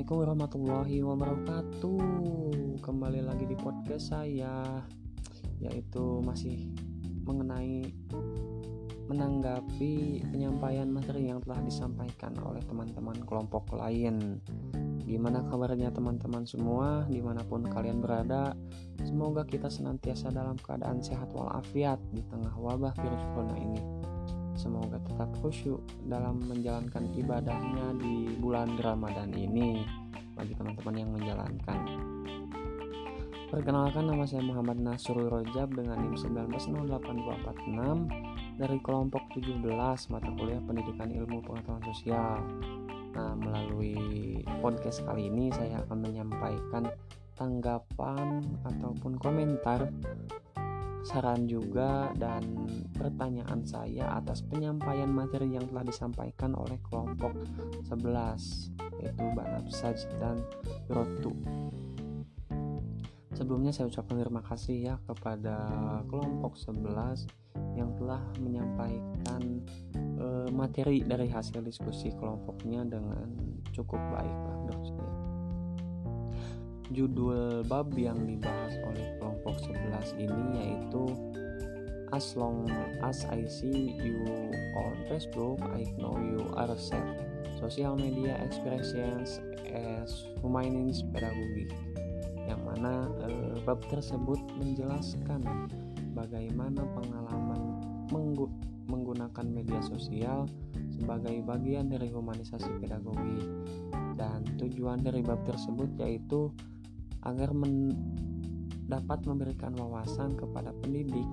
Assalamualaikum warahmatullahi wabarakatuh. Kembali lagi di podcast saya Yaitu masih mengenai Menanggapi penyampaian materi yang telah disampaikan oleh teman-teman kelompok lain. Gimana kabarnya teman-teman semua? Di mana pun kalian berada Semoga kita senantiasa dalam keadaan sehat walafiat Di tengah wabah virus corona ini Semoga tetap khusyuk dalam menjalankan ibadahnya di bulan Ramadan ini bagi teman-teman yang menjalankan. Perkenalkan nama saya Muhammad Nasrul Rojab dengan NIM 1908246 dari kelompok 17 mata kuliah Pendidikan Ilmu Pengetahuan Sosial. Nah, melalui podcast kali ini saya akan menyampaikan tanggapan ataupun komentar saran juga dan pertanyaan saya atas penyampaian materi yang telah disampaikan oleh kelompok 11 yaitu Banapsaj dan Rotu. Sebelumnya saya ucapkan terima kasih ya kepada kelompok 11 yang telah menyampaikan e, materi dari hasil diskusi kelompoknya dengan cukup baik lah saya. Judul bab yang dibahas oleh kelompok 11 ini yaitu As long as I see you on Facebook, I know you are safe. Social media expressions as humanist pedagogic yang mana e, bab tersebut menjelaskan bagaimana pengalaman menggu menggunakan media sosial sebagai bagian dari humanisasi pedagogi dan tujuan dari bab tersebut yaitu agar men dapat memberikan wawasan kepada pendidik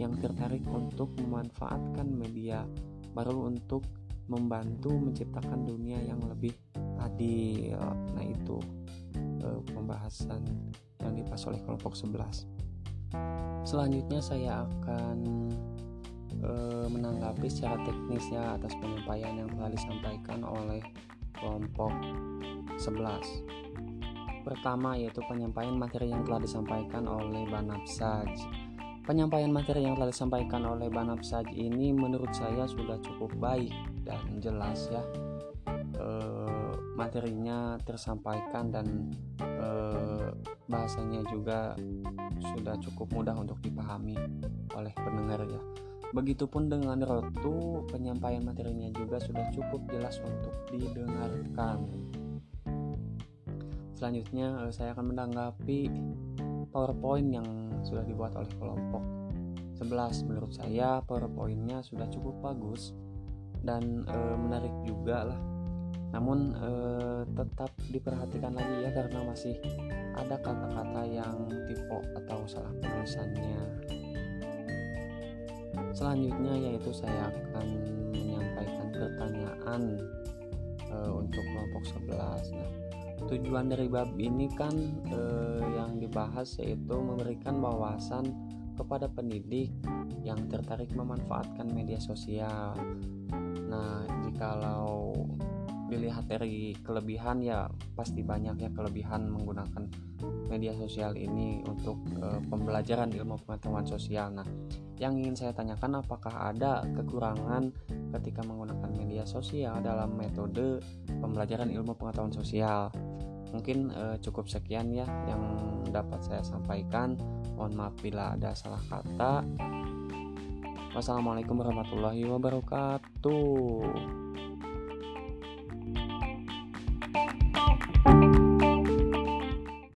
yang tertarik untuk memanfaatkan media baru untuk membantu menciptakan dunia yang lebih adil. Nah, itu eh, pembahasan yang dibahas oleh kelompok 11. Selanjutnya saya akan eh, menanggapi secara teknis ya atas penyampaian yang telah disampaikan oleh kelompok 11. Pertama yaitu penyampaian materi yang telah disampaikan oleh Banapsaj. Penyampaian materi yang telah disampaikan oleh Banapsaj ini menurut saya sudah cukup baik dan jelas ya. E, materinya tersampaikan dan e, bahasanya juga sudah cukup mudah untuk dipahami oleh pendengar ya. Begitupun dengan Rotu, penyampaian materinya juga sudah cukup jelas untuk didengarkan selanjutnya eh, saya akan menanggapi PowerPoint yang sudah dibuat oleh kelompok 11 menurut saya PowerPointnya sudah cukup bagus dan e, menarik juga lah. Namun e, tetap diperhatikan lagi ya karena masih ada kata-kata yang tipe atau salah penulisannya. Selanjutnya yaitu saya akan menyampaikan pertanyaan e, untuk kelompok 11 nah tujuan dari bab ini kan eh, yang dibahas yaitu memberikan wawasan kepada pendidik yang tertarik memanfaatkan media sosial. Nah, jikalau dilihat dari kelebihan ya pasti banyak ya kelebihan menggunakan media sosial ini untuk e, pembelajaran ilmu pengetahuan sosial. Nah, yang ingin saya tanyakan apakah ada kekurangan ketika menggunakan media sosial dalam metode pembelajaran ilmu pengetahuan sosial? Mungkin e, cukup sekian ya yang dapat saya sampaikan. Mohon maaf bila ada salah kata. Wassalamualaikum warahmatullahi wabarakatuh.